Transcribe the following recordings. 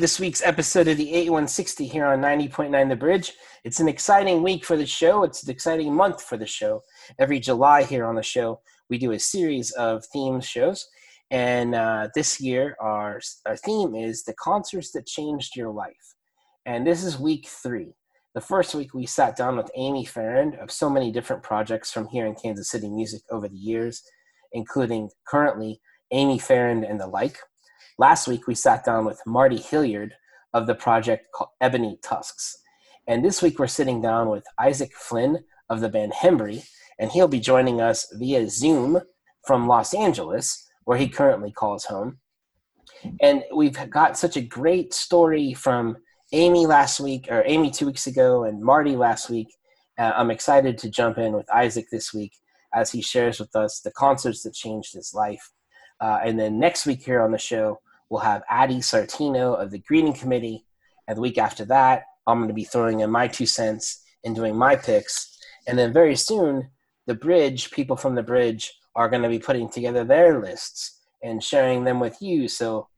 this week's episode of the 8160 here on 90.9 The Bridge. It's an exciting week for the show. It's an exciting month for the show. Every July here on the show, we do a series of theme shows. And uh, this year, our, our theme is the concerts that changed your life. And this is week three. The first week, we sat down with Amy Farrand of so many different projects from here in Kansas City Music over the years, including currently Amy Farrand and the like. Last week, we sat down with Marty Hilliard of the project called Ebony Tusks. And this week, we're sitting down with Isaac Flynn of the band Hembree, and he'll be joining us via Zoom from Los Angeles, where he currently calls home. And we've got such a great story from Amy last week, or Amy two weeks ago, and Marty last week. Uh, I'm excited to jump in with Isaac this week as he shares with us the concerts that changed his life. Uh, and then next week here on the show, we'll have Addie Sartino of the Greeting Committee. And the week after that, I'm going to be throwing in my two cents and doing my picks. And then very soon, the bridge, people from the bridge, are going to be putting together their lists and sharing them with you. So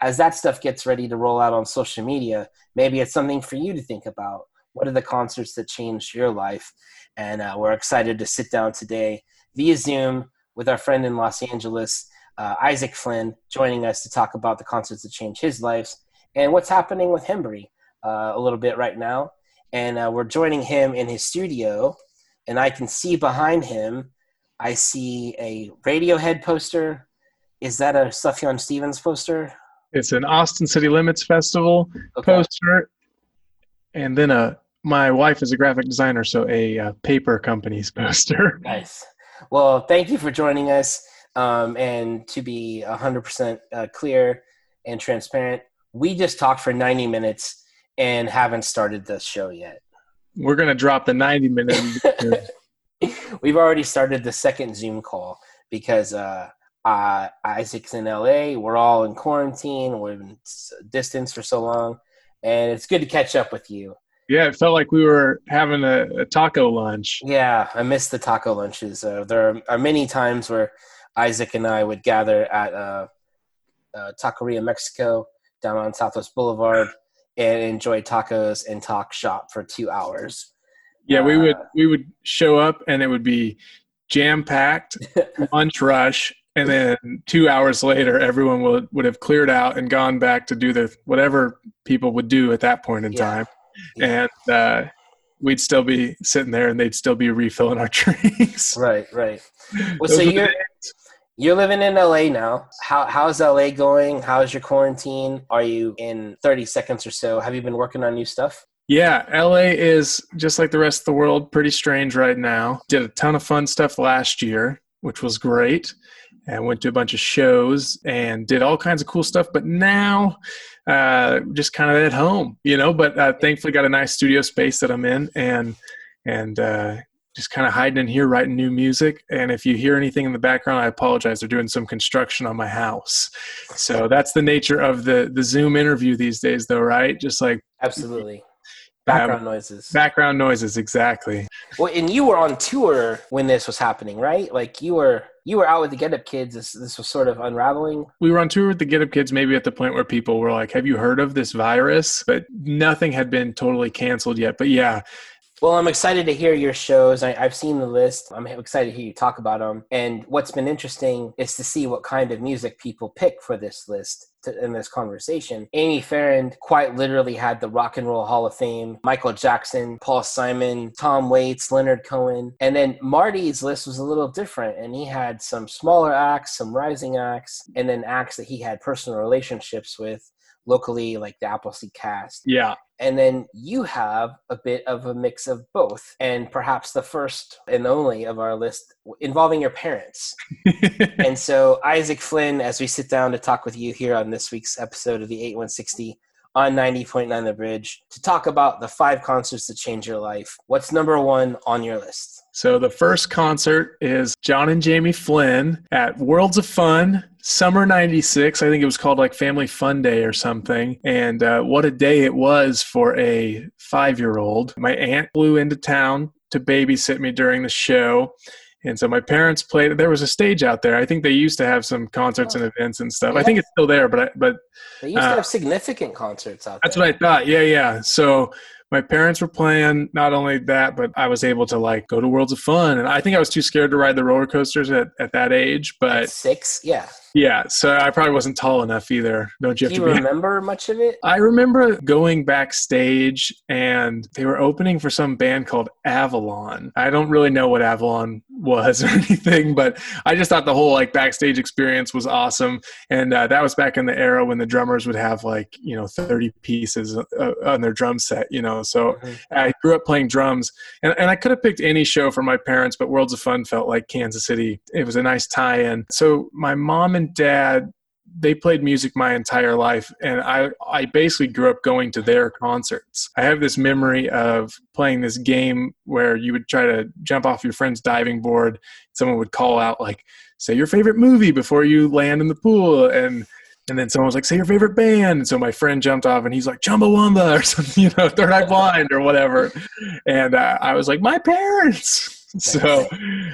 as that stuff gets ready to roll out on social media, maybe it's something for you to think about. What are the concerts that changed your life? And uh, we're excited to sit down today via Zoom with our friend in Los Angeles, uh, Isaac Flynn, joining us to talk about the concerts that changed his life and what's happening with Hembree uh, a little bit right now. And uh, we're joining him in his studio, and I can see behind him, I see a Radiohead poster. Is that a Sufjan Stevens poster? It's an Austin City Limits Festival Okay. poster, and then a. My wife is a graphic designer, so a uh, paper company's poster. Nice. Well, thank you for joining us. Um, and to be 100% uh, clear and transparent, we just talked for 90 minutes and haven't started the show yet. we're gonna drop the 90 minute. We've already started the second Zoom call because uh, uh, Isaac's in LA. We're all in quarantine. We're in distance for so long, and it's good to catch up with you. yeah, it felt like we were having a, a taco lunch. Yeah, I miss the taco lunches. Uh, there are, are many times where Isaac and I would gather at uh, uh, Taqueria Mexico down on Southwest Boulevard and enjoy tacos and talk shop for two hours. Yeah, we would Uh, we would show up and it would be jam packed lunch rush, and then two hours later, everyone would would have cleared out and gone back to do the whatever people would do at that point in Yeah. time, Yeah. and uh, we'd still be sitting there, and they'd still be refilling our drinks. Right, right. Well, so you're. You're living in LA now. How how's LA going? How's your quarantine? Are you in 30 seconds or so? Have you been working on new stuff? Yeah, LA is just like the rest of the world, pretty strange right now. Did a ton of fun stuff last year, which was great, and went to a bunch of shows and did all kinds of cool stuff. But now, uh, just kind of at home, you know. But uh, thankfully, got a nice studio space that I'm in, and and uh, just kind of hiding in here writing new music. And if you hear anything in the background, I apologize. They're doing some construction on my house, so that's the nature of the the Zoom interview these days, though, right? Just like Absolutely. Background noises. Background noises, exactly. Well, and you were on tour when this was happening, right? Like you were you were out with the Get Up Kids. This this was sort of unraveling. We were on tour with the Get Up Kids, maybe at the point where people were like, Have you heard of this virus? But nothing had been totally canceled yet. But yeah, Well, I'm excited to hear your shows. I, I've seen the list. I'm excited to hear you talk about them. And what's been interesting is to see what kind of music people pick for this list to, in this conversation. Amy Farrand quite literally had the Rock and Roll Hall of Fame, Michael Jackson, Paul Simon, Tom Waits, Leonard Cohen. And then Marty's list was a little different. And he had some smaller acts, some rising acts, and then acts that he had personal relationships with locally, like the Appleseed cast. yeah. And then you have a bit of a mix of both, and perhaps the first and only of our list involving your parents. and so, Isaac Flynn, as we sit down to talk with you here on this week's episode of the 8160 on 90.9 The Bridge, to talk about the five concerts that changed your life, what's number one on your list? So the first concert is John and Jamie Flynn at Worlds of Fun, summer 96. I think it was called like Family Fun Day or something. And uh, what a day it was for a five year old. My aunt flew into town to babysit me during the show. And so my parents played. There was a stage out there. I think they used to have some concerts and events and stuff. I think it's still there, but I, but They used to Uh, have significant concerts out that's there. what I thought. Yeah, yeah. So my parents were playing. Not only that, but I was able to like go to Worlds of Fun, and I think I was too scared to ride the roller coasters at, at that age. But Six? Yeah. Yeah, so I probably wasn't tall enough either. Don't you Do have you to be? remember much of it? I remember going backstage and they were opening for some band called Avalon. I don't really know what Avalon was or anything, but I just thought the whole like backstage experience was awesome. And uh, that was back in the era when the drummers would have like, you know, 30 pieces uh, on their drum set, you know. So Mhm. I grew up playing drums and, and I could have picked any show for my parents, but Worlds of Fun felt like Kansas City. It was a nice tie in. So my mom and dad they played music my entire life and I, I basically grew up going to their concerts. I have this memory of playing this game where you would try to jump off your friend's diving board. Someone would call out like say your favorite movie before you land in the pool and and then someone was like say your favorite band and so my friend jumped off and he's like chumbawamba or something you know third eye blind or whatever. And uh, i was like my parents so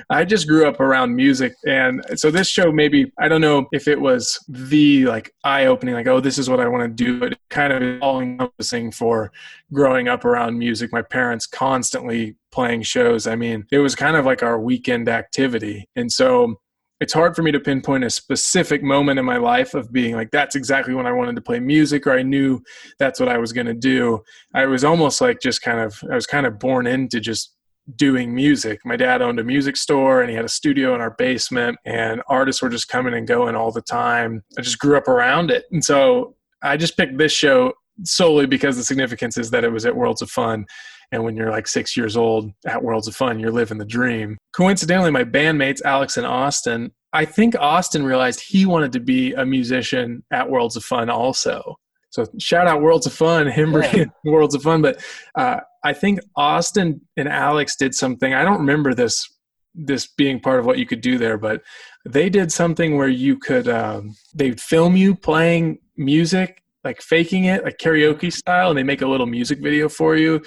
I just grew up around music. And so this show, maybe, I don't know if it was the like eye opening, like, oh, this is what I want to do, but it kind of all encompassing for growing up around music. My parents constantly playing shows. I mean, it was kind of like our weekend activity. And so it's hard for me to pinpoint a specific moment in my life of being like, that's exactly when I wanted to play music, or I knew that's what I was going to do. I was almost like just kind of, I was kind of born into just doing music. My dad owned a music store and he had a studio in our basement and artists were just coming and going all the time. I just grew up around it. And so I just picked this show solely because the significance is that it was at Worlds of Fun. And when you're like six years old at Worlds of Fun, you're living the dream. Coincidentally, my bandmates, Alex and Austin, I think Austin realized he wanted to be a musician at Worlds of Fun also. So shout out Worlds of Fun, him Yeah. Worlds of Fun. But uh, I think Austin and Alex did something. I don't remember this this being part of what you could do there, but they did something where you could um, they'd film you playing music, like faking it, like karaoke style, and they make a little music video for you.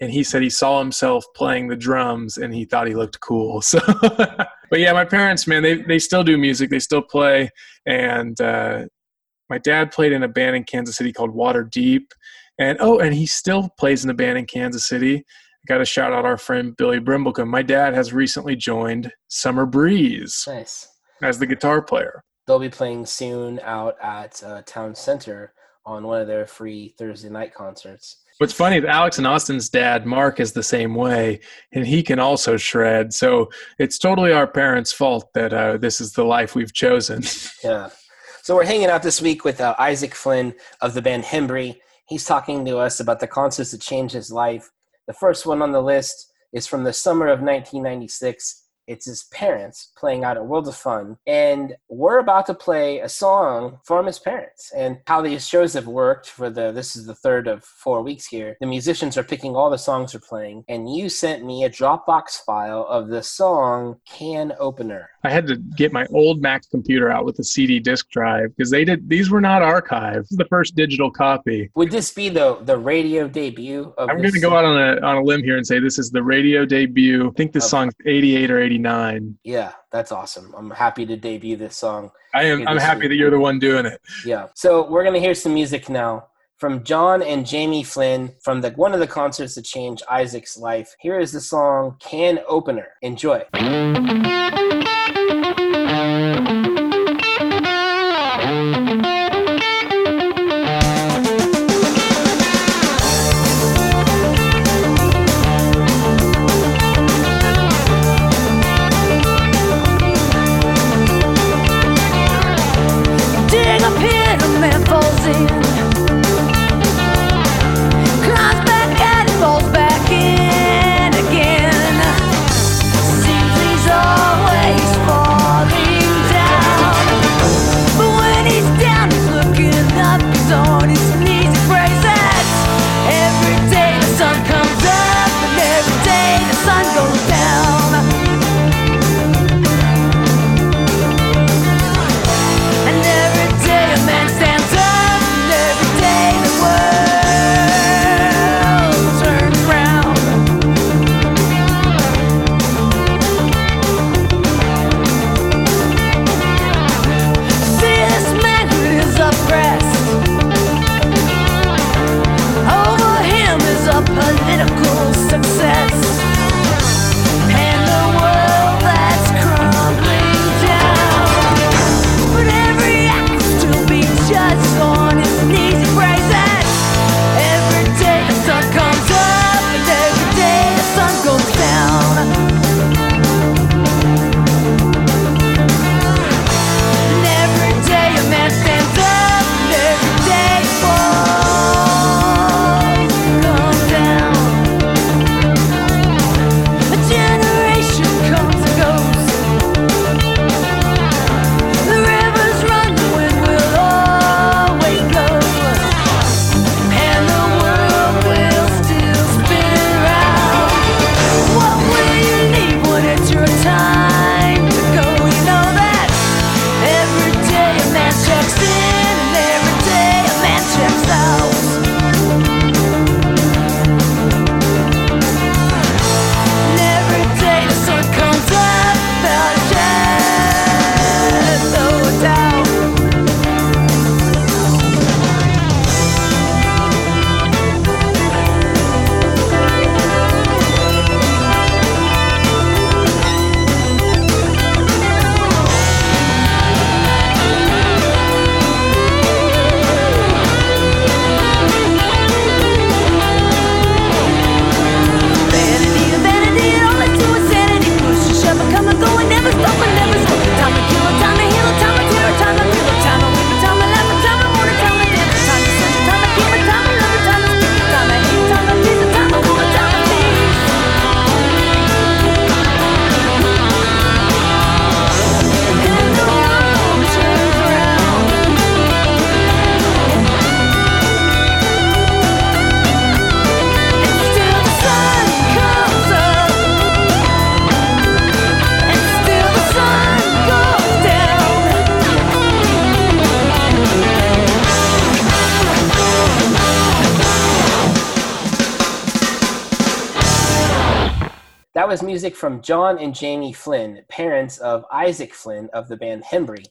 And he said he saw himself playing the drums and he thought he looked cool. So, but yeah, my parents, man, they they still do music. They still play, and uh, my dad played in a band in Kansas City called Water Deep, and oh, and he still plays in the band in Kansas City got to shout out our friend Billy Brimblecom. My dad has recently joined Summer Breeze Nice. as the guitar player. They'll be playing soon out at uh, Town Center on one of their free Thursday night concerts. What's funny is Alex and Austin's dad, Mark, is the same way, and he can also shred. So it's totally our parents' fault that uh, this is the life we've chosen. Yeah. So we're hanging out this week with uh, Isaac Flynn of the band Hembree. He's talking to us about the concerts that changed his life. The first one on the list is from the summer of 1996. It's his parents playing out at World of Fun. And we're about to play a song from his parents and how these shows have worked for the, this is the third of four weeks here. The musicians are picking all the songs they're playing. And you sent me a Dropbox file of the song Can Opener. I had to get my old Mac computer out with a CD disk drive because they did these were not archived. This is the first digital copy. Would this be the, the radio debut of I'm going to go out on a on a limb here and say this is the radio debut. I think this Okay. song's 88 or 89. Yeah, that's awesome. I'm happy to debut this song. I am I'm happy is- that you're the one doing it. Yeah. So we're gonna hear some music now from John and Jamie Flynn from the one of the concerts that changed Isaac's life. Here is the song "Can Opener." Enjoy. Was music from John and Jamie Flynn, parents of Isaac Flynn of the band Hembree.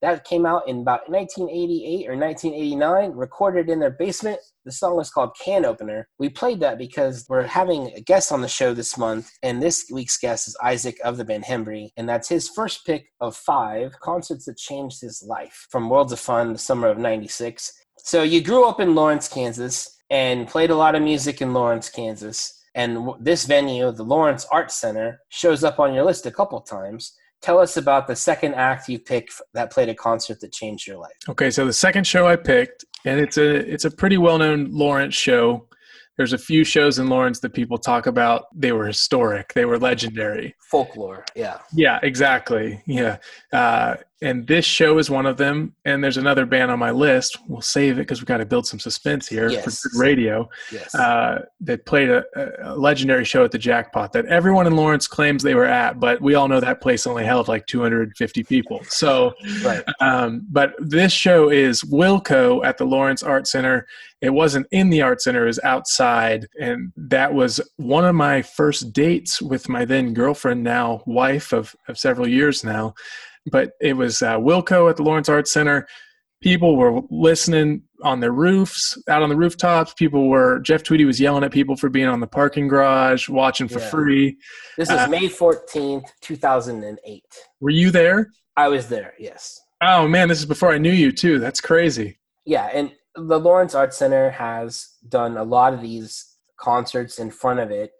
That came out in about 1988 or 1989, recorded in their basement. The song was called Can Opener. We played that because we're having a guest on the show this month, and this week's guest is Isaac of the band Hembree, and that's his first pick of five concerts that changed his life from Worlds of Fun, the summer of 96. So you grew up in Lawrence, Kansas, and played a lot of music in Lawrence, Kansas. And this venue, the Lawrence Arts Center, shows up on your list a couple times. Tell us about the second act you picked that played a concert that changed your life. Okay, so the second show I picked, and it's a it's a pretty well known Lawrence show. There's a few shows in Lawrence that people talk about. They were historic. They were legendary. Folklore, yeah. Yeah, exactly. Yeah, uh, and this show is one of them. And there's another band on my list. We'll save it because we've got to build some suspense here Yes. for good radio. Yes. Uh, that played a, a legendary show at the Jackpot that everyone in Lawrence claims they were at, but we all know that place only held like 250 people. So right. um, but this show is Wilco at the Lawrence Art Center. It wasn't in the Art Center, it was outside. And that was one of my first dates with my then girlfriend, now wife of, of several years now. But it was uh, Wilco at the Lawrence Art Center. People were listening on their roofs, out on the rooftops. People were, Jeff Tweedy was yelling at people for being on the parking garage, watching for Yeah. free. This is uh, May 14th, 2008. Were you there? I was there, yes. Oh man, this is before I knew you too. That's crazy. Yeah, and the Lawrence Art Center has done a lot of these concerts in front of it.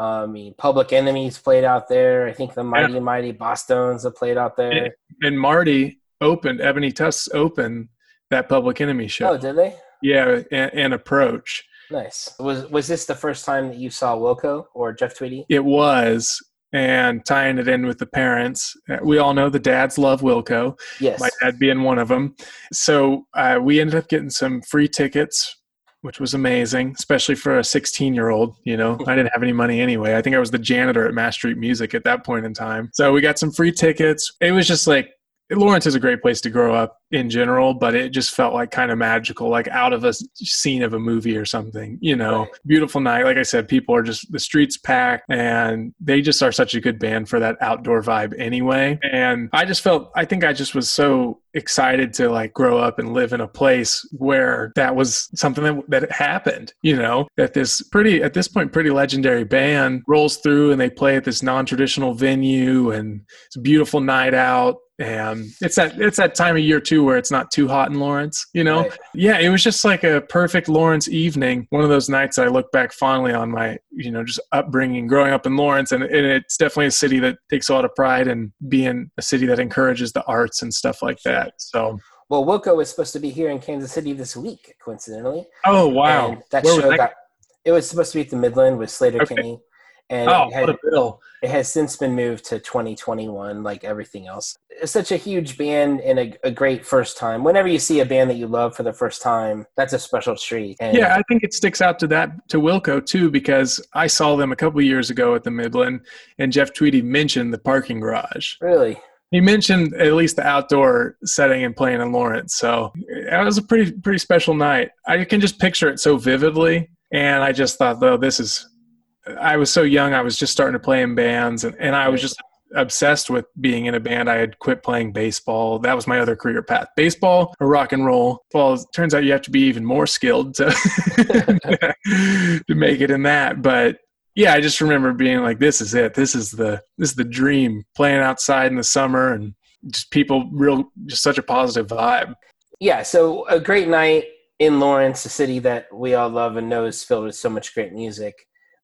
I mean, Public Enemies played out there. I think the Mighty Mighty Bosstones have played out there. and Marty opened Ebony Tusks opened that Public Enemy show. Oh, did they? yeah, and, and Approach. Nice. Was was this the first time that you saw Wilco or Jeff Tweedy? It was, and tying it in with the parents. uh, We all know the dads love Wilco. Yes. My dad being one of them. So uh, we ended up getting some free tickets. Which was amazing, especially for a 16 year old. You know, I didn't have any money anyway. I think I was the janitor at Mass Street Music at that point in time. So we got some free tickets. It was just like Lawrence is a great place to grow up in general, but it just felt like kind of magical, like out of a scene of a movie or something. You know, Right. beautiful night. Like I said, people are just the streets packed, and they just are such a good band for that outdoor vibe anyway. And I just felt, I think I just was so excited to like grow up and live in a place where that was something that, that happened. You know, that this pretty at this point pretty legendary band rolls through and they play at this non-traditional venue, and it's a beautiful night out and it's that it's that time of year too where it's not too hot in Lawrence, you know. Right. Yeah, it was just like a perfect Lawrence evening. One of those nights I look back fondly on my, you know, just upbringing, growing up in Lawrence, and, and it's definitely a city that takes a lot of pride in being a city that encourages the arts and stuff like that. So, Well, Wilco was supposed to be here in Kansas City this week, coincidentally. oh wow, And that Where show that? got. It was supposed to be at the Midland with Sleater Okay. Kinney, and oh, it, had, what a bill! it has since been moved to 2021, like everything else. It's such a huge band and a, a great first time. Whenever you see a band that you love for the first time, that's a special treat. And Yeah, I think it sticks out to that to Wilco too because I saw them a couple years ago at the Midland, and Jeff Tweedy mentioned the parking garage. really, He mentioned at least the outdoor setting and playing in Lawrence. So it was a pretty pretty special night. I can just picture it so vividly. And I just thought, though, this is I was so young, I was just starting to play in bands and, and I was just obsessed with being in a band. I had quit playing baseball. That was my other career path. Baseball or rock and roll. Well, it turns out you have to be even more skilled to to make it in that. But yeah, I just remember being like, "This is it. This is the this is the dream." Playing outside in the summer and just people, real, just such a positive vibe. yeah. So a great night in Lawrence, a city that we all love and know is filled with so much great music.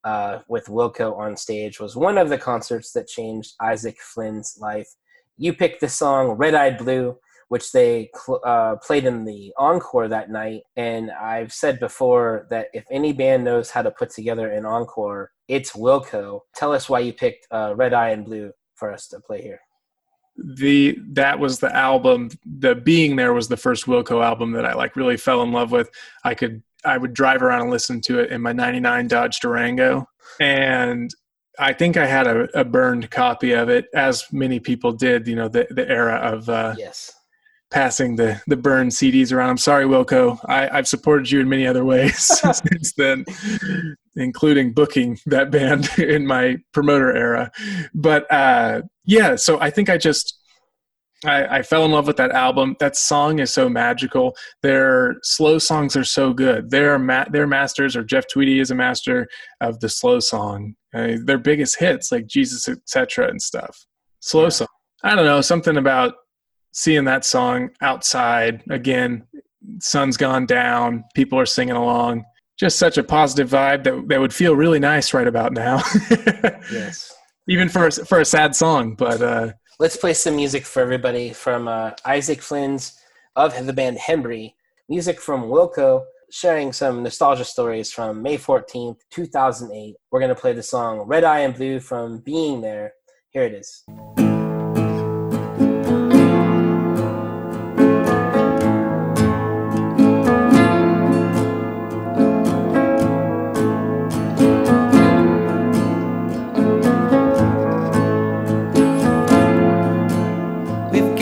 Uh, with Wilco on stage was one of the concerts that changed Isaac Flynn's life. You picked the song "Red Eyed Blue." Which they cl- uh, played in the encore that night. And I've said before that if any band knows how to put together an encore, it's Wilco. Tell us why you picked uh, Red-Eyed and Blue for us to play here. the that was the album the being there was the first wilco album that i like really fell in love with i could i would drive around and listen to it in my 99 dodge durango and i think i had a, a burned copy of it as many people did you know the, the era of uh, Yes. Passing the the burn CDs around. I'm sorry, Wilco. I, I've supported you in many other ways since then, including booking that band in my promoter era. But uh, yeah, so I think I just I, I fell in love with that album. That song is so magical. Their slow songs are so good. Their ma- their masters, or Jeff Tweedy is a master of the slow song. Uh, their biggest hits, like Jesus, etc., and stuff. Slow Yeah. song. I don't know something about seeing that song outside again. Sun's gone down. People are singing along. Just such a positive vibe that that would feel really nice right about now. Yes. Even for a, for a sad song, but uh, Let's play some music for everybody from uh, Isaac Flynn's of the band Hembree. Music from Wilco, sharing some nostalgia stories from May 14th, 2008. We're going to play the song Red-Eyed and Blue from Being There. Here it is.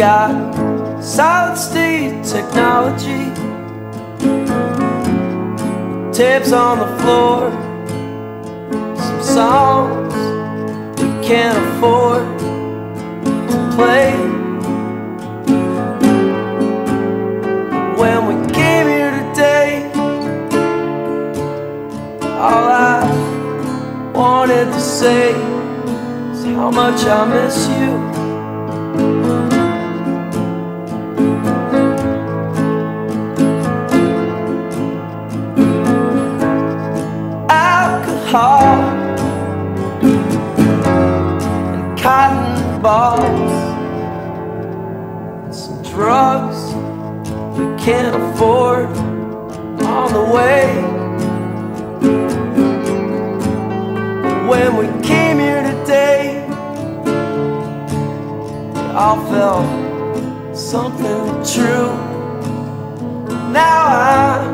Got solid state technology. Tapes on the floor. Some songs we can't afford to play. When we came here today, all I wanted to say is how much I miss you. Alcohol and cotton balls, and some drugs we can't afford on the way. When we came here today, we all felt something true. Now I'm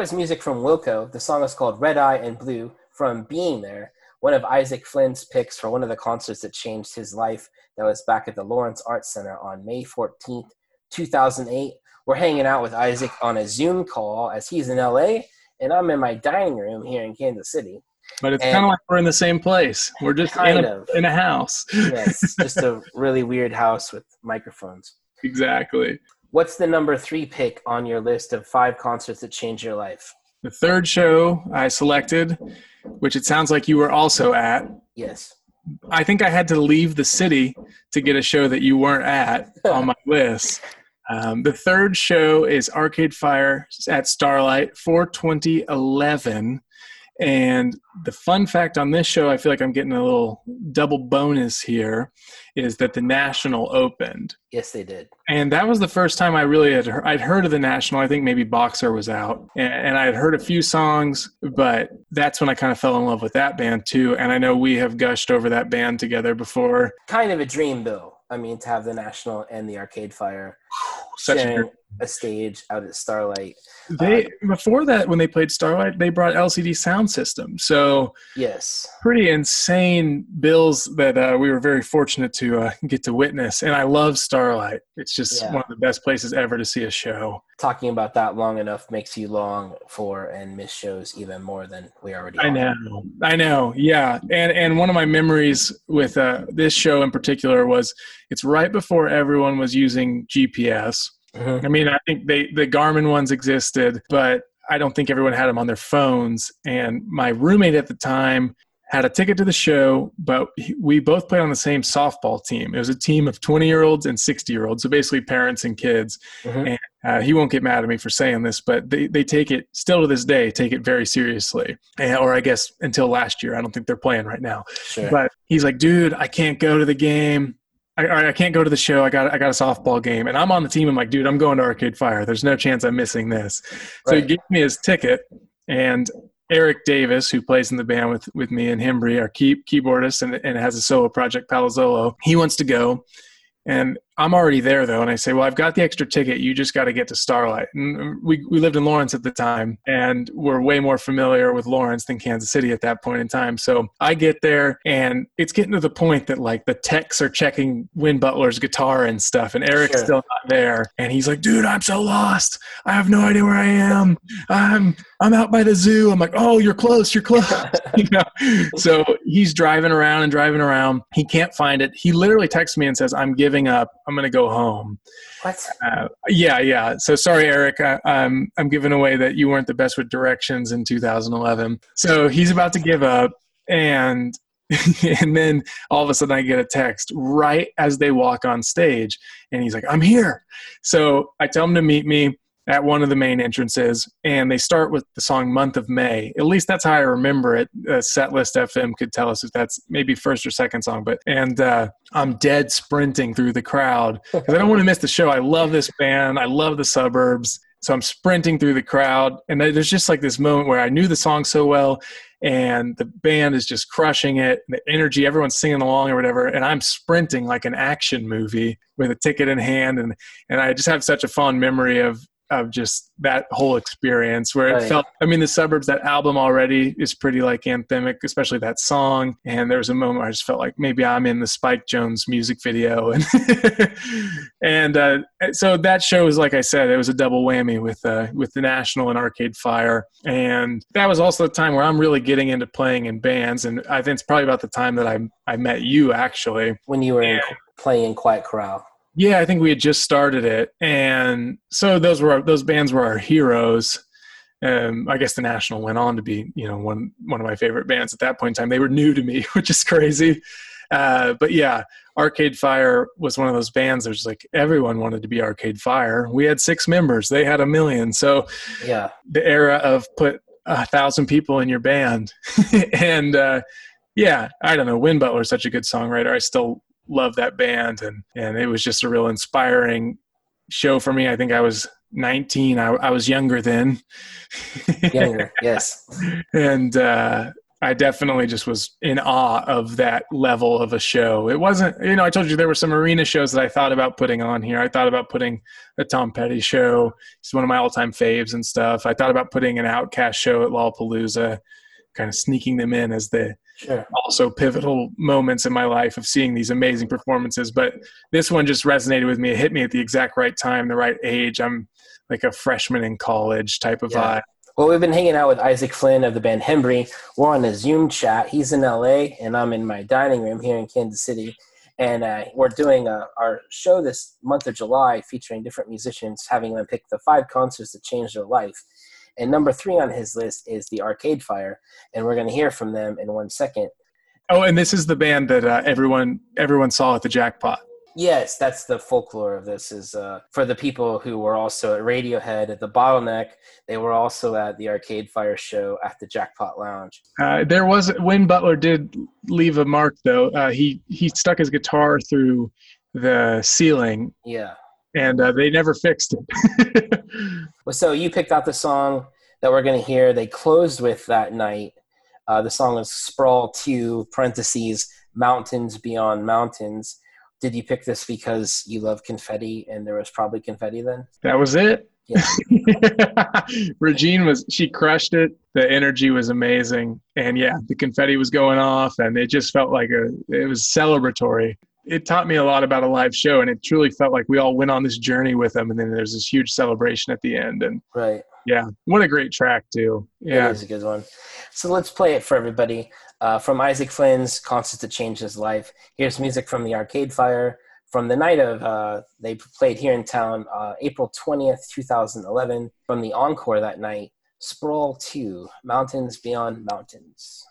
was music from Wilco. The song is called Red-Eyed and Blue from Being There, one of Isaac Flynn's picks for one of the concerts that changed his life. That was back at the Lawrence Arts Center on May 14th, 2008. We're hanging out with Isaac on a Zoom call as he's in LA, and I'm in my dining room here in Kansas City. but it's kind of like we're in the same place. We're just in a, in a house. Yes, just a really weird house with microphones. exactly. What's the number three pick on your list of five concerts that changed your life? The third show I selected, which it sounds like you were also at. Yes. I think I had to leave the city to get a show that you weren't at on my list. Um, the third show is Arcade Fire at Starlight for 2011. And the fun fact on this show, I feel like I'm getting a little double bonus here, is that the National opened. Yes, they did. And that was the first time I really had heard, I'd heard of the National. I think maybe Boxer was out, and, and I had heard a few songs, but that's when I kind of fell in love with that band too. And I know we have gushed over that band together before. Kind of a dream, though. I mean, to have the National and the Arcade Fire Such a sharing, dream. a stage out at Starlight. They before that when they played Starlight, they brought LCD Soundsystem. So Yes. pretty insane bills that uh, we were very fortunate to uh, get to witness. And I love Starlight. It's just Yeah. one of the best places ever to see a show. Talking about that long enough makes you long for and miss shows even more than we already I are. know, I know, yeah. And and one of my memories with uh, this show in particular was it's right before everyone was using GPS. Mhm. I mean, I think they the Garmin ones existed, but I don't think everyone had them on their phones. And my roommate at the time had a ticket to the show, but we both played on the same softball team. It was a team of 20 year olds and 60 year olds, so basically parents and kids. Mhm. Uh, he won't get mad at me for saying this, but they, they take it still to this day, take it very seriously. And, or I guess until last year, I don't think they're playing right now. Sure. But he's like, dude, I can't go to the game. I, or I can't go to the show. I got I got a softball game, and I'm on the team. I'm like, dude, I'm going to Arcade Fire. There's no chance I'm missing this. So he Right. gave me his ticket, and Eric Davis, who plays in the band with with me and Hembree, our key, keyboardist, and, and has a solo project, Palazzolo, he wants to go. And I'm already there though, and I say, "Well, I've got the extra ticket. You just got to get to Starlight." And uh, we we lived in Lawrence at the time, and we're way more familiar with Lawrence than Kansas City at that point in time. So I get there, and it's getting to the point that like the techs are checking Win Butler's guitar and stuff, and Eric's Sure. still not there, and he's like, "Dude, I'm so lost. I have no idea where I am. I'm I'm out by the zoo." I'm like, "Oh, you're close. You're close." you know? So he's driving around and driving around. He can't find it. He literally texts me and says, "I'm giving up. I'm going to go home." What? Uh, yeah, yeah. So sorry, Eric. I, I'm I'm giving away that you weren't the best with directions in 2011. So he's about to give up, and and then all of a sudden I get a text right as they walk on stage, and he's like, "I'm here." So I tell him to meet me at one of the main entrances, and they start with the song "Month of May." At least that's how I remember it. Uh, Setlist FM could tell us if that's maybe first or second song, but and uh, I'm dead sprinting through the crowd because I don't want to miss the show. I love this band. I love the suburbs. So I'm sprinting through the crowd, and there's just like this moment where I knew the song so well, and the band is just crushing it. The energy, everyone's singing along or whatever, and I'm sprinting like an action movie with a ticket in hand, and and I just have such a fond memory of of just that whole experience where it Right. felt i mean the suburbs that album already is pretty like anthemic especially that song and there was a moment where i just felt like maybe i'm in the Spike Jonze music video and and uh, so that show was like i said it was a double whammy with uh, with the national and arcade fire and that was also the time where i'm really getting into playing in bands and i think it's probably about the time that i i met you actually When you were in, Yeah. playing Quiet Corral. Yeah, I think we had just started it, and so those were those bands were our heroes. Um, I guess the National went on to be, you know, one one of my favorite bands at that point in time. They were new to me, which is crazy. Uh, but yeah, Arcade Fire was one of those bands. There's like everyone wanted to be Arcade Fire. We had six members; they had a million. So Yeah. the era of put a thousand people in your band, and uh, yeah, I don't know. Win Butler is such a good songwriter. I still love that band, and and it was just a real inspiring show for me. I think I was 19. I, I was younger then, Younger. yes. and uh, I definitely just was in awe of that level of a show. It wasn't, you know, I told you there were some arena shows that I thought about putting on here. I thought about putting a Tom Petty show. He's one of my all-time faves and stuff. I thought about putting an OutKast show at Lollapalooza, kind of sneaking them in as the Sure. also pivotal moments in my life of seeing these amazing performances. But this one just resonated with me. It hit me at the exact right time, the right age. I'm like a freshman in college type of Yeah. vibe. Well, we've been hanging out with Isaac Flynn of the band Hembree. We're on a Zoom chat. He's in LA, and I'm in my dining room here in Kansas City. And uh, we're doing uh, our show this month of July featuring different musicians, having them pick the five concerts that changed their life. And number three on his list is the Arcade Fire, and we're going to hear from them in one second. Oh, and this is the band that uh, everyone everyone saw at the jackpot. Yes, that's the folklore of this. Is uh, for the people who were also at Radiohead at the Bottleneck. They were also at the Arcade Fire show at the Jackpot Lounge. Uh, there was Win Butler did leave a mark though. Uh, he he stuck his guitar through the ceiling, Yeah. And uh, they never fixed it. Well, so you picked out the song that we're going to hear. They closed with that night. Uh, the song is Sprawl 2, parentheses, Mountains Beyond Mountains. Did you pick this because you love confetti and there was probably confetti then? That was it. Yeah. Regine was she crushed it. The energy was amazing, and yeah, the confetti was going off, and it just felt like a it was celebratory. It taught me a lot about a live show, and it truly felt like we all went on this journey with them, and then there's this huge celebration at the end, and Right. yeah, what a great track too. Yeah, It is a good one. So let's play it for everybody. Uh, from Isaac Flynn's Concert to Change His Life. Here's music from the Arcade Fire. From the night of, uh, they played here in town, uh, April 20th, 2011. From the encore that night, Sprawl 2, Mountains Beyond Mountains.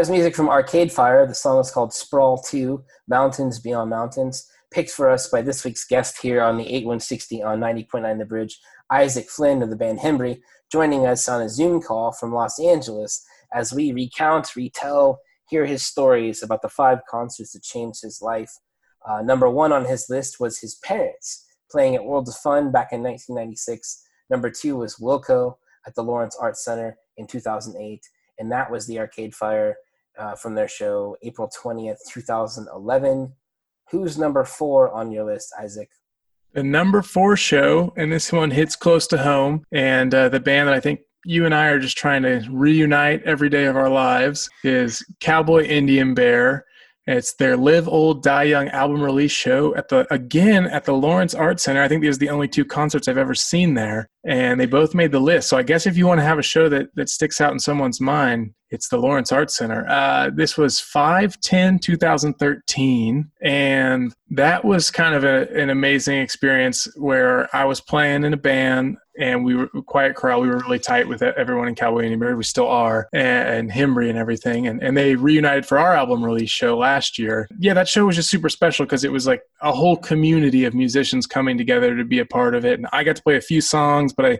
Was music from Arcade Fire. The song is called Sprawl 2 Mountains Beyond Mountains. Picked for us by this week's guest here on the 8160 on 90.9 The Bridge, Isaac Flynn of the band Hembree, joining us on a Zoom call from Los Angeles as we recount, retell, hear his stories about the five concerts that changed his life. Uh, number one on his list was his parents playing at Worlds of Fun back in 1996. Number two was Wilco at the Lawrence Arts Center in 2008, and that was the Arcade Fire uh, from their show April 20th, 2011. Who's number four on your list, Isaac? The number four show, and this one hits close to home, and uh, the band that I think you and I are just trying to reunite every day of our lives is Cowboy Indian Bear. It's their Live Old Die Young album release show at the again at the Lawrence Art Center. I think these are the only two concerts I've ever seen there, and they both made the list. So I guess if you want to have a show that that sticks out in someone's mind, it's the Lawrence Art Center. Uh, this was 5 10 2013, and that was kind of a, an amazing experience where I was playing in a band and we were Quiet Corral. We were really tight with everyone in Cowboy Indian Bear. We still are, and, and Hembree and everything. And, and they reunited for our album release show last year. Yeah, that show was just super special because it was like a whole community of musicians coming together to be a part of it. And I got to play a few songs, but I,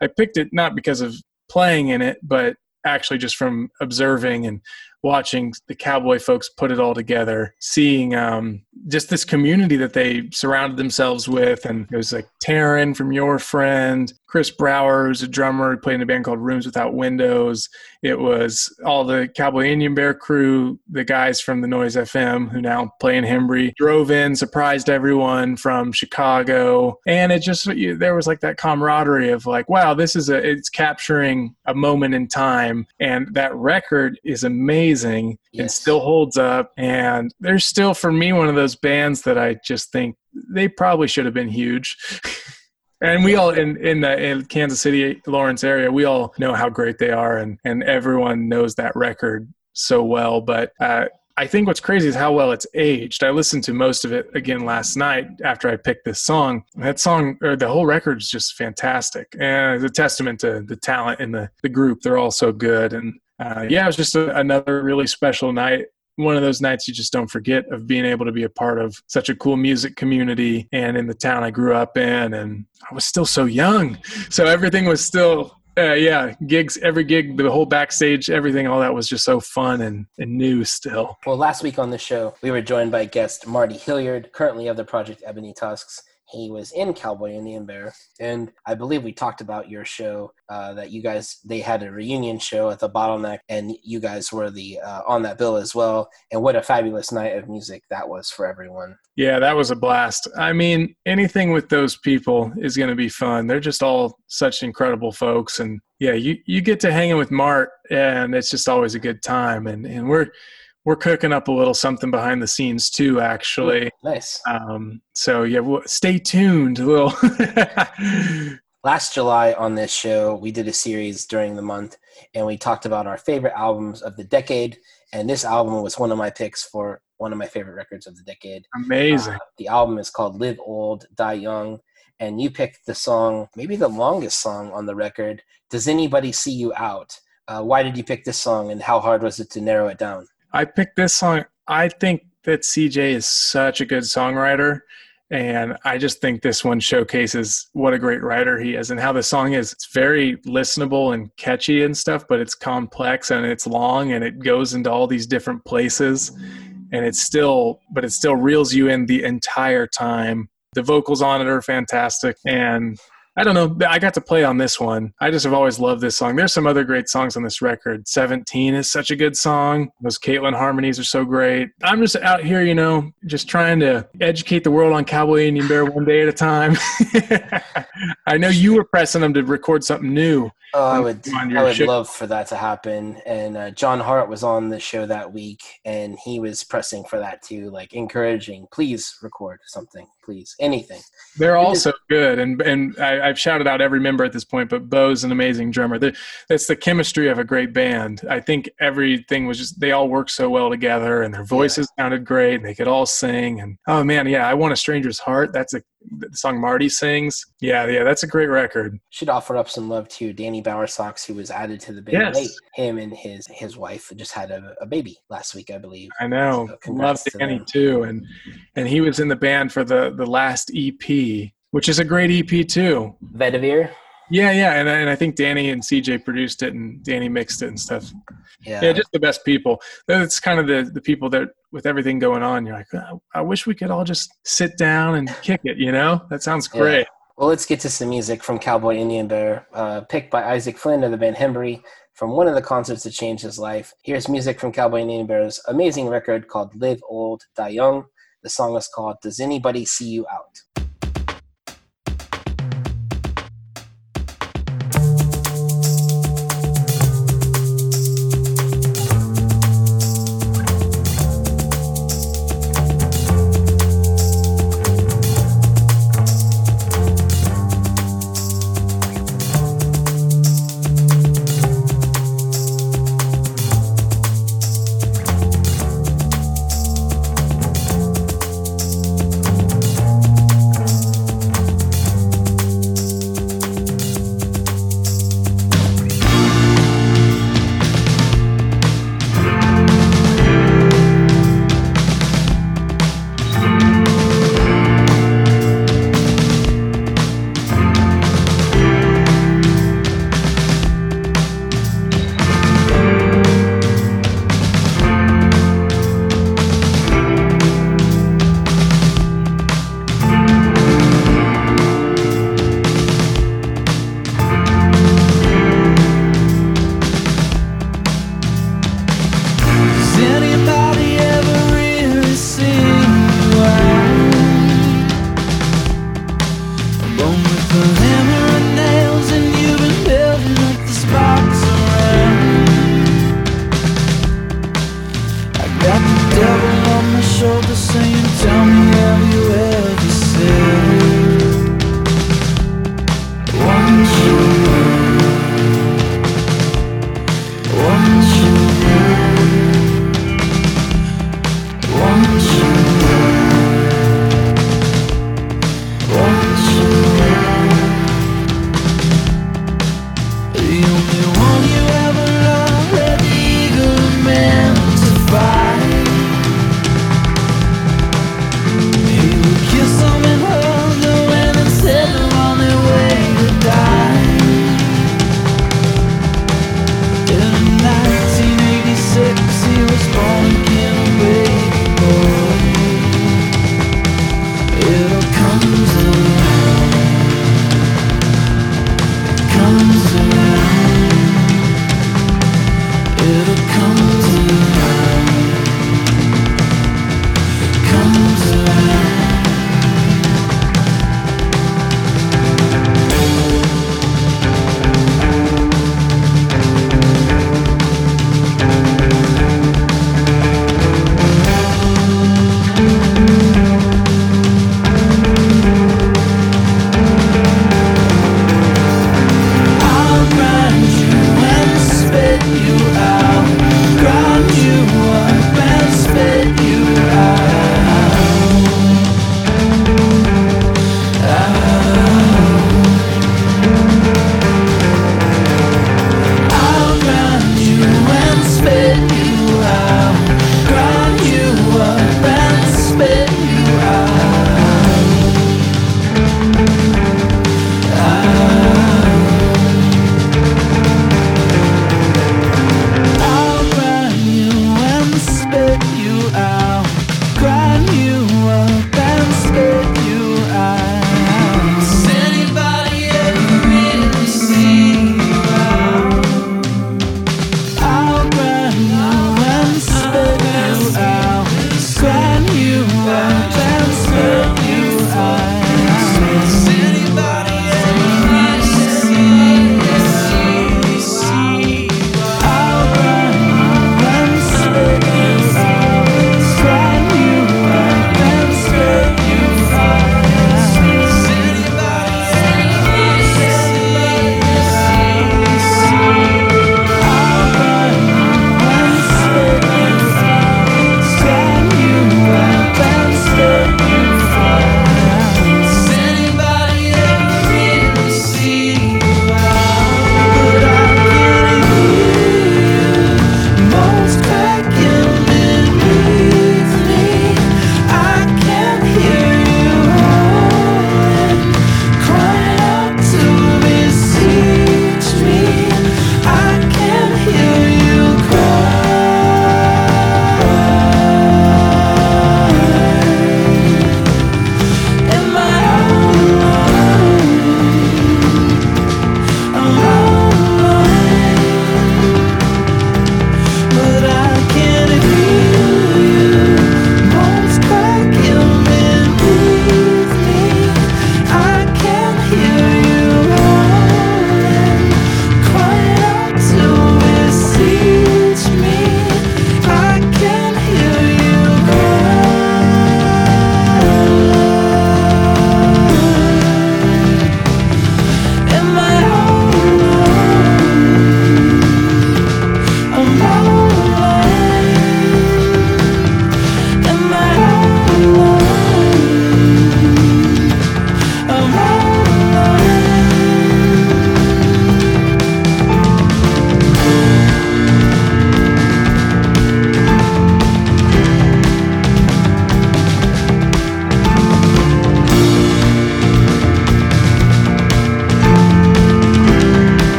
I picked it not because of playing in it, but actually just from observing and watching the cowboy folks put it all together seeing um, just this community that they surrounded themselves with. And it was like taryn from your friend chris brower who's a drummer who played in a band called rooms without windows it was all the cowboy indian bear crew the guys from the noise fm who now play in hembree drove in surprised everyone from chicago and it just there was like that camaraderie of like wow this is a it's capturing a moment in time and that record is amazing amazing Yes. and still holds up. And they're still, for me, one of those bands that I just think they probably should have been huge. and we all in in the in Kansas City, Lawrence area, we all know how great they are, and and everyone knows that record so well. But uh, I think what's crazy is how well it's aged. I listened to most of it again last night after I picked this song. That song, or the whole record, is just fantastic, and it's a testament to the talent in the the group. They're all so good, and uh, yeah, it was just a, another really special night. One of those nights you just don't forget of being able to be a part of such a cool music community and in the town I grew up in. And I was still so young. So everything was still, uh, yeah, gigs, every gig, the whole backstage, everything, all that was just so fun and, and new still. Well, last week on the show, we were joined by guest Marty Hilliard, currently of the project Ebony Tusks. He was in Cowboy Indian Bear, and I believe we talked about your show uh, that you guys they had a reunion show at the Bottleneck, and you guys were the uh, on that bill as well. And what a fabulous night of music that was for everyone. Yeah, that was a blast. I mean, anything with those people is going to be fun. They're just all such incredible folks, and yeah, you you get to hanging with Mart, and it's just always a good time. And and we're we're cooking up a little something behind the scenes too, actually. Nice. Um, so yeah, well, stay tuned. A little. Last July on this show, we did a series during the month, and we talked about our favorite albums of the decade. And this album was one of my picks for one of my favorite records of the decade. Amazing. Uh, the album is called Live Old, Die Young. And you picked the song, maybe the longest song on the record, Does Anybody See You Out? Uh, why did you pick this song and how hard was it to narrow it down? I picked this song. I think that CJ is such a good songwriter. And I just think this one showcases what a great writer he is and how the song is. It's very listenable and catchy and stuff, but it's complex and it's long and it goes into all these different places. And it's still, but it still reels you in the entire time. The vocals on it are fantastic. And I don't know. I got to play on this one. I just have always loved this song. There's some other great songs on this record. 17 is such a good song. Those Caitlin harmonies are so great. I'm just out here, you know, just trying to educate the world on Cowboy Indian Bear one day at a time. I know you were pressing them to record something new. Oh, I would, I would show. love for that to happen. And uh, John Hart was on the show that week, and he was pressing for that too, like encouraging, please record something, please, anything. They're all so good, and and I, I've shouted out every member at this point, but Bo's an amazing drummer. The- That's the chemistry of a great band. I think everything was just they all worked so well together, and their voices sounded great, and they could all sing. And oh man, yeah, I want a stranger's heart. That's a the song Marty sings. Yeah, yeah, that's a great record. Should offer up some love to Danny Bowersox, who was added to the band Yes. late. Him and his his wife just had a, a baby last week, I believe. I know. So Love to Danny too, and and he was in the band for the the last EP, which is a great EP too. Vedivir. Yeah, yeah, and I- and I think Danny and CJ produced it, and Danny mixed it and stuff. Yeah. Yeah, just the best people. That's kind of the the people that with everything going on, you're like, "Oh, I wish we could all just sit down and kick it. You know, that sounds Yeah. great. Well, let's get to some music from Cowboy Indian Bear, uh, picked by Isaac Flynn of the band Hembree from one of the concerts that changed his life. Here's music from Cowboy Indian Bear's amazing record called Live Old, Die Young. The song is called Does Anybody See You Out?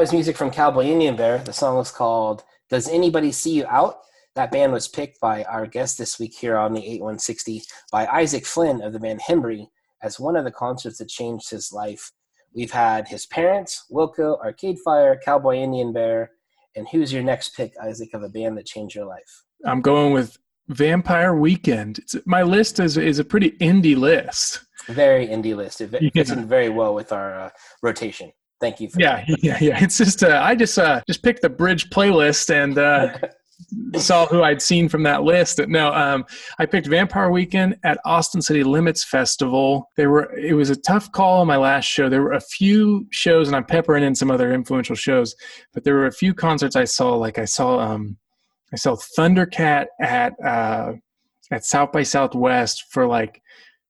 Was music from Cowboy Indian Bear. The song was called Does Anybody See You Out? That band was picked by our guest this week here on the 8160 by Isaac Flynn of the band Hembree as one of the concerts that changed his life. We've had his parents, Wilco, Arcade Fire, Cowboy Indian Bear, and who's your next pick, Isaac, of a band that changed your life? I'm going with Vampire Weekend. It's, my list is is a pretty indie list. Very indie list. It Yeah. fits in very well with our uh, rotation. Thank you. For Yeah, yeah, yeah. It's just uh, I just uh, just picked the Bridge playlist and uh, saw who I'd seen from that list. No, um, I picked Vampire Weekend at Austin City Limits Festival. They were it was a tough call on my last show. There were a few shows, and I'm peppering in some other influential shows, but there were a few concerts I saw. Like I saw um, I saw Thundercat at uh, at South by Southwest for like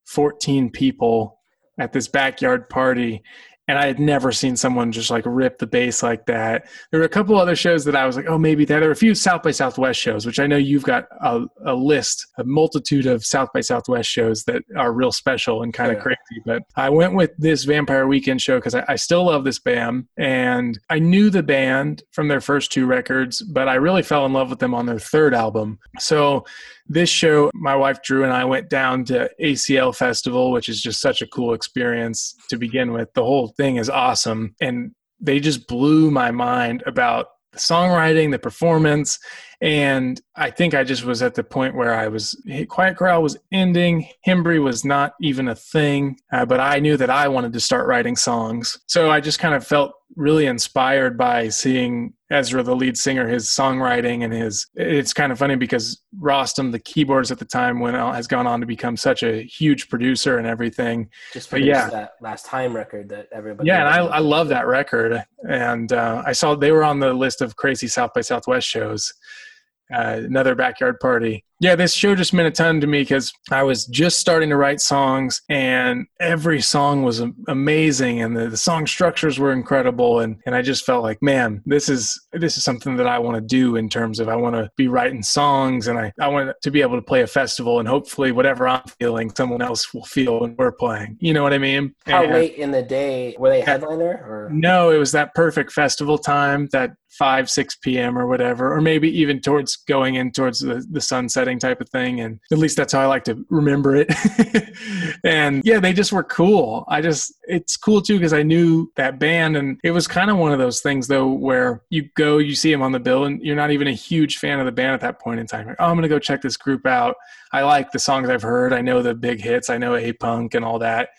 14 people at this backyard party and I had never seen someone just like rip the bass like that. There were a couple other shows that I was like, oh, maybe that. There were a few South by Southwest shows, which I know you've got a, a list, a multitude of South by Southwest shows that are real special and kind of Yeah. crazy. But I went with this Vampire Weekend show because I, I still love this band, and I knew the band from their first two records, but I really fell in love with them on their third album. So this show, my wife Drew and I went down to ACL Festival, which is just such a cool experience to begin with. The whole thing is awesome. And they just blew my mind about the songwriting, the performance. And I think I just was at the point where I was, Quiet Corral was ending. Hembree was not even a thing, uh, but I knew that I wanted to start writing songs. So I just kind of felt really inspired by seeing Ezra, the lead singer, his songwriting and his. It's kind of funny because Rostam, the keyboards at the time, went on, has gone on to become such a huge producer and everything. Just But produced yeah. that last time record that everybody. Yeah, and I, I love that record. And uh, I saw they were on the list of crazy South by Southwest shows. Uh, another backyard party. Yeah, this show just meant a ton to me because I was just starting to write songs, and every song was amazing, and the, the song structures were incredible, and and I just felt like, man, this is this is something that I want to do in terms of I want to be writing songs, and I I want to be able to play a festival, and hopefully whatever I'm feeling, someone else will feel when we're playing. You know what I mean? How And- late in the day were they headliner or? no, it was that perfect festival time, that five, six p.m. or whatever, or maybe even towards going in towards the, the sun setting type of thing. And at least that's how I like to remember it. and yeah, they just were cool. I just, it's cool too because I knew that band. And it was kind of one of those things though where you go, you see them on the bill, and you're not even a huge fan of the band at that point in time. Like, oh, I'm going to go check this group out. I like the songs I've heard. I know the big hits. I know A Punk and all that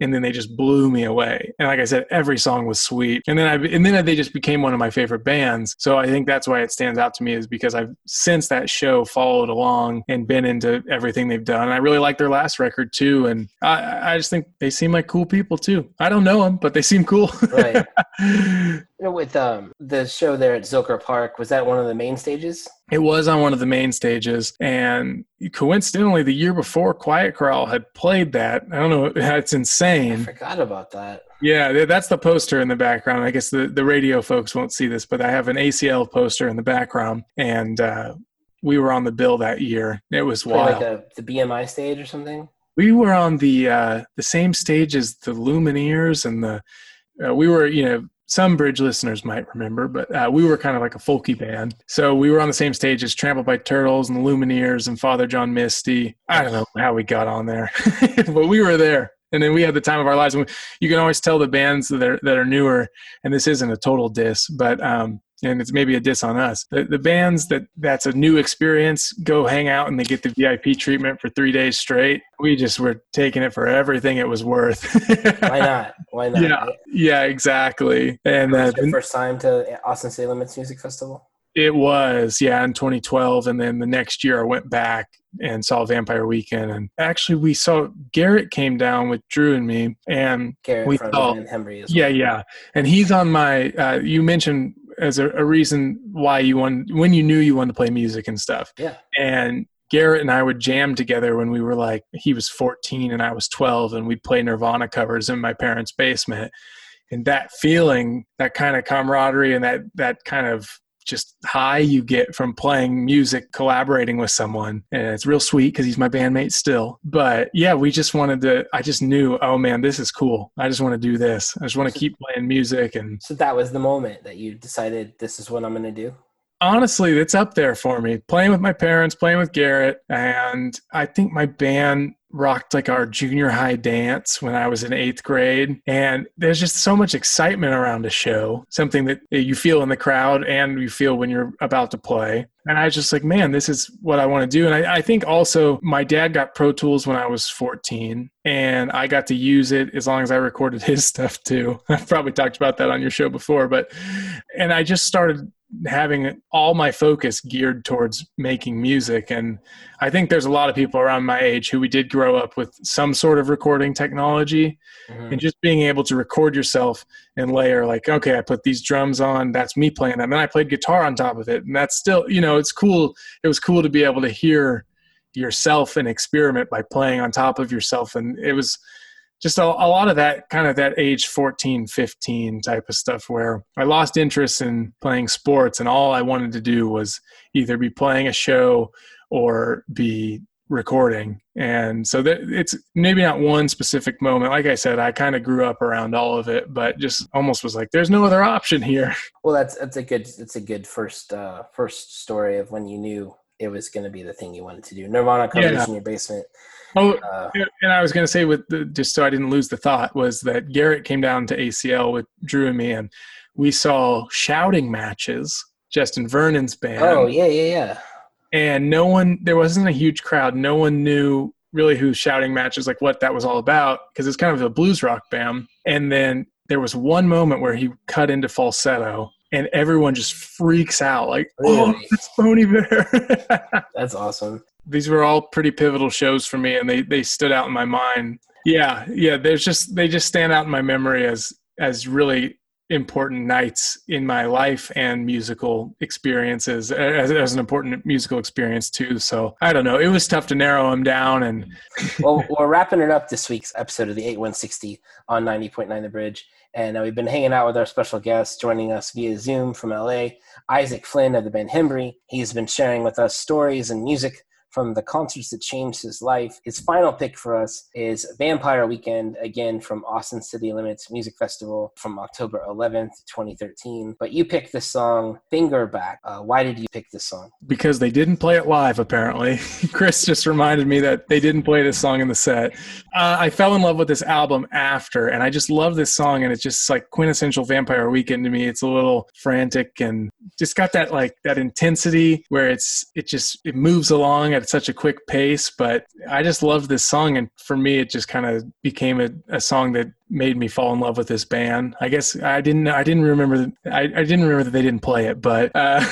and then they just blew me away. And like I said, every song was sweet. And then I and then they just became one of my favorite bands. So I think that's why it stands out to me is because I've since that show followed along and been into everything they've done. I really like their last record too, and I, I just think they seem like cool people too. I don't know them, but they seem cool. Right. With um, the show there at Zilker Park, was that one of the main stages? It was on one of the main stages, and coincidentally, the year before, Quiet Corral had played that. I don't know, it's insane. I forgot about that. Yeah, that's the poster in the background. I guess the, the radio folks won't see this, but I have an ACL poster in the background, and uh, we were on the bill that year. It was Play wild. like a, the BMI stage or something. we were on the uh, the same stage as the Lumineers, and the uh, we were you know some bridge listeners might remember, but uh, we were kind of like a folky band. So we were on the same stage as Trampled by Turtles and the Lumineers and Father John Misty. I don't know how we got on there, but we were there. And then we had the time of our lives. And we- you can always tell the bands that are, that are newer, and this isn't a total diss, but um, and it's maybe a diss on us. The, the bands that that's a new experience go hang out and they get the VIP treatment for three days straight. We just were taking it for everything it was worth. Why not? Why not? Yeah, yeah, exactly. And uh, your first time to Austin City Limits Music Festival? it was, yeah, in 2012. And then the next year I went back and saw Vampire Weekend. And actually, we saw Garrett came down with Drew and me. And Garrett We from thought- and Hembree as well. yeah, yeah. And he's on my, uh, you mentioned as a, a reason why you wanted, when you knew you wanted to play music and stuff. Yeah. And Garrett and I would jam together when we were like, he was 14 and I was 12, and we'd play Nirvana covers in my parents' basement. And that feeling, that kind of camaraderie and that, that kind of just high you get from playing music, collaborating with someone. And it's real sweet because he's my bandmate still. But yeah, we just wanted to, I just knew, oh man, this is cool. I just want to do this. I just want to keep playing music. And So that was the moment that you decided this is what I'm going to do. honestly, it's up there for me. Playing with my parents, playing with Garrett. And I think my band rocked like our junior high dance when I was in eighth grade. And there's just so much excitement around a show, something that you feel in the crowd and you feel when you're about to play. And I was just like, man, this is what I want to do. And I, I think also my dad got Pro Tools when I was 14, and I got to use it as long as I recorded his stuff too. I've probably talked about that on your show before, but, and I just started having all my focus geared towards making music. And i think there's a lot of people around my age who we did grow up with some sort of recording technology Mhm. and just being able to record yourself and layer like okay i put these drums on that's me playing them and i played guitar on top of it. And that's still you know it's cool. It was cool to be able to hear yourself and experiment by playing on top of yourself. And it was just a, a lot of that kind of that age 14 15 type of stuff where i lost interest in playing sports and all i wanted to do was either be playing a show or be recording and so that it's maybe not one specific moment like i said i kind of grew up around all of it but just almost was like there's no other option here Well, that's that's a good it's a good first uh, first story of when you knew it was going to be the thing you wanted to do. Nirvana covers Yeah. in your basement. Oh Uh, and i was going to say with the, just so i didn't lose the thought was that garrett came down to acl with drew and me and we saw shouting matches justin vernon's band. Oh yeah, yeah, yeah. and no one there wasn't a huge crowd. No one knew really who shouting matches like what that was all about because it's kind of a blues rock band. And then there was one moment where he cut into falsetto and everyone just freaks out like oh it's Bon Iver That's awesome. these were all pretty pivotal shows for me and they they stood out in my mind yeah yeah there's just they just stand out in my memory as as really important nights in my life and musical experiences as, as an important musical experience too so i don't know it was tough to narrow them down and well, we're wrapping it up this week's episode of the 8160 on 90.9 The Bridge. And uh, we've been hanging out with our special guest joining us via Zoom from LA, Isaac Flynn of the band Hembree. He's been sharing with us stories and music from the concerts that changed his life. His final pick for us is Vampire Weekend, again from Austin City Limits Music Festival from October 11th, 2013. But you picked the song Fingerback. Uh, why did you pick this song? because they didn't play it live apparently chris just reminded me that they didn't play this song in the set uh, i fell in love with this album after and i just love this song and it's just like quintessential vampire weekend to me it's a little frantic and just got that like that intensity where it's it just it moves along at such a quick pace but i just love this song and for me it just kind of became a, a song that made me fall in love with this band. I guess I didn't I didn't remember I, I didn't remember that they didn't play it, but uh,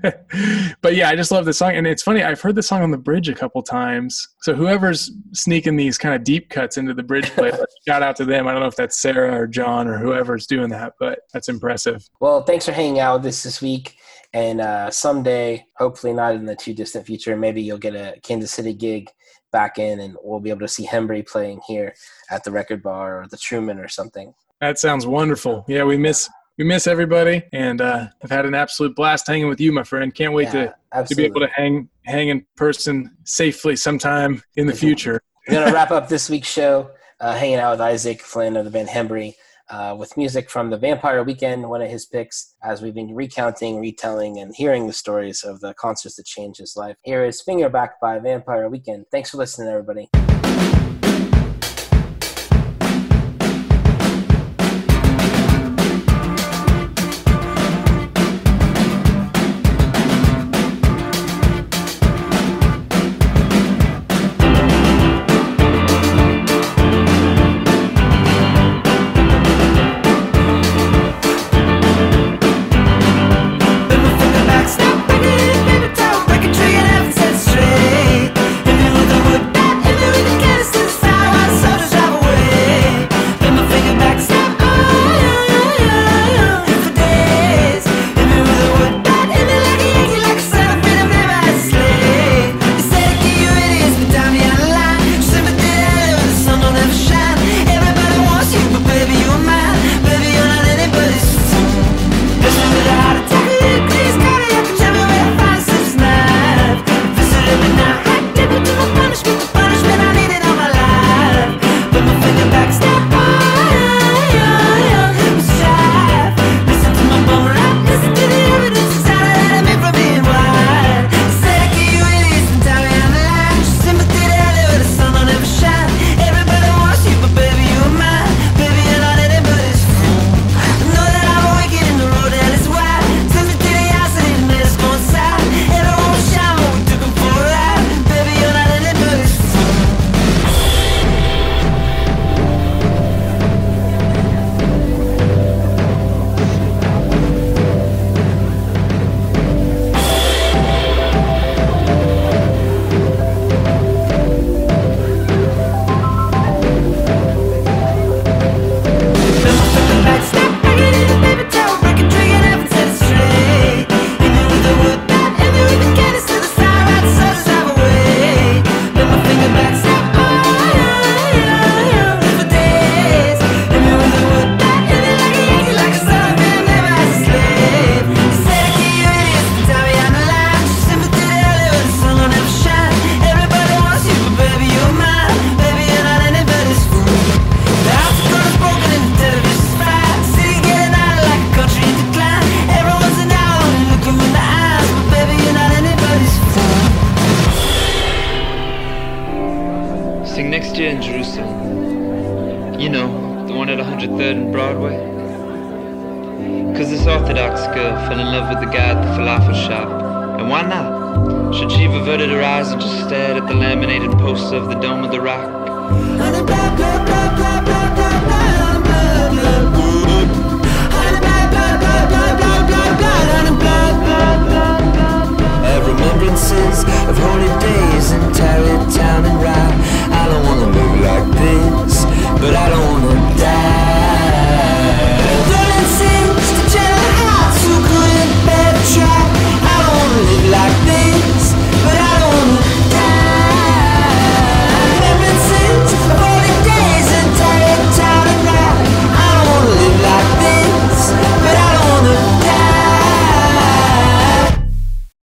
but yeah, I just love the song and it's funny, I've heard the song on the bridge a couple times. So whoever's sneaking these kind of deep cuts into the bridge play, shout out to them. I don't know if that's Sarah or John or whoever's doing that, but that's impressive. Well, thanks for hanging out with us this week. And uh, someday, hopefully not in the too distant future, maybe you'll get a Kansas City gig back in and we'll be able to see Hembree playing here at the record bar or the Truman or something. That sounds wonderful. Yeah, we miss we miss everybody and uh, I've had an absolute blast hanging with you, my friend. Can't wait Yeah, to to be able to hang hang in person safely sometime in the Mhm. future. We're to wrap up this week's show uh, hanging out with Isaac Flynn of the band Hembree uh, with music from the Vampire Weekend, one of his picks, as we've been recounting, retelling, and hearing the stories of the concerts that changed his life. Here is Fingerback by Vampire Weekend. Thanks for listening, everybody.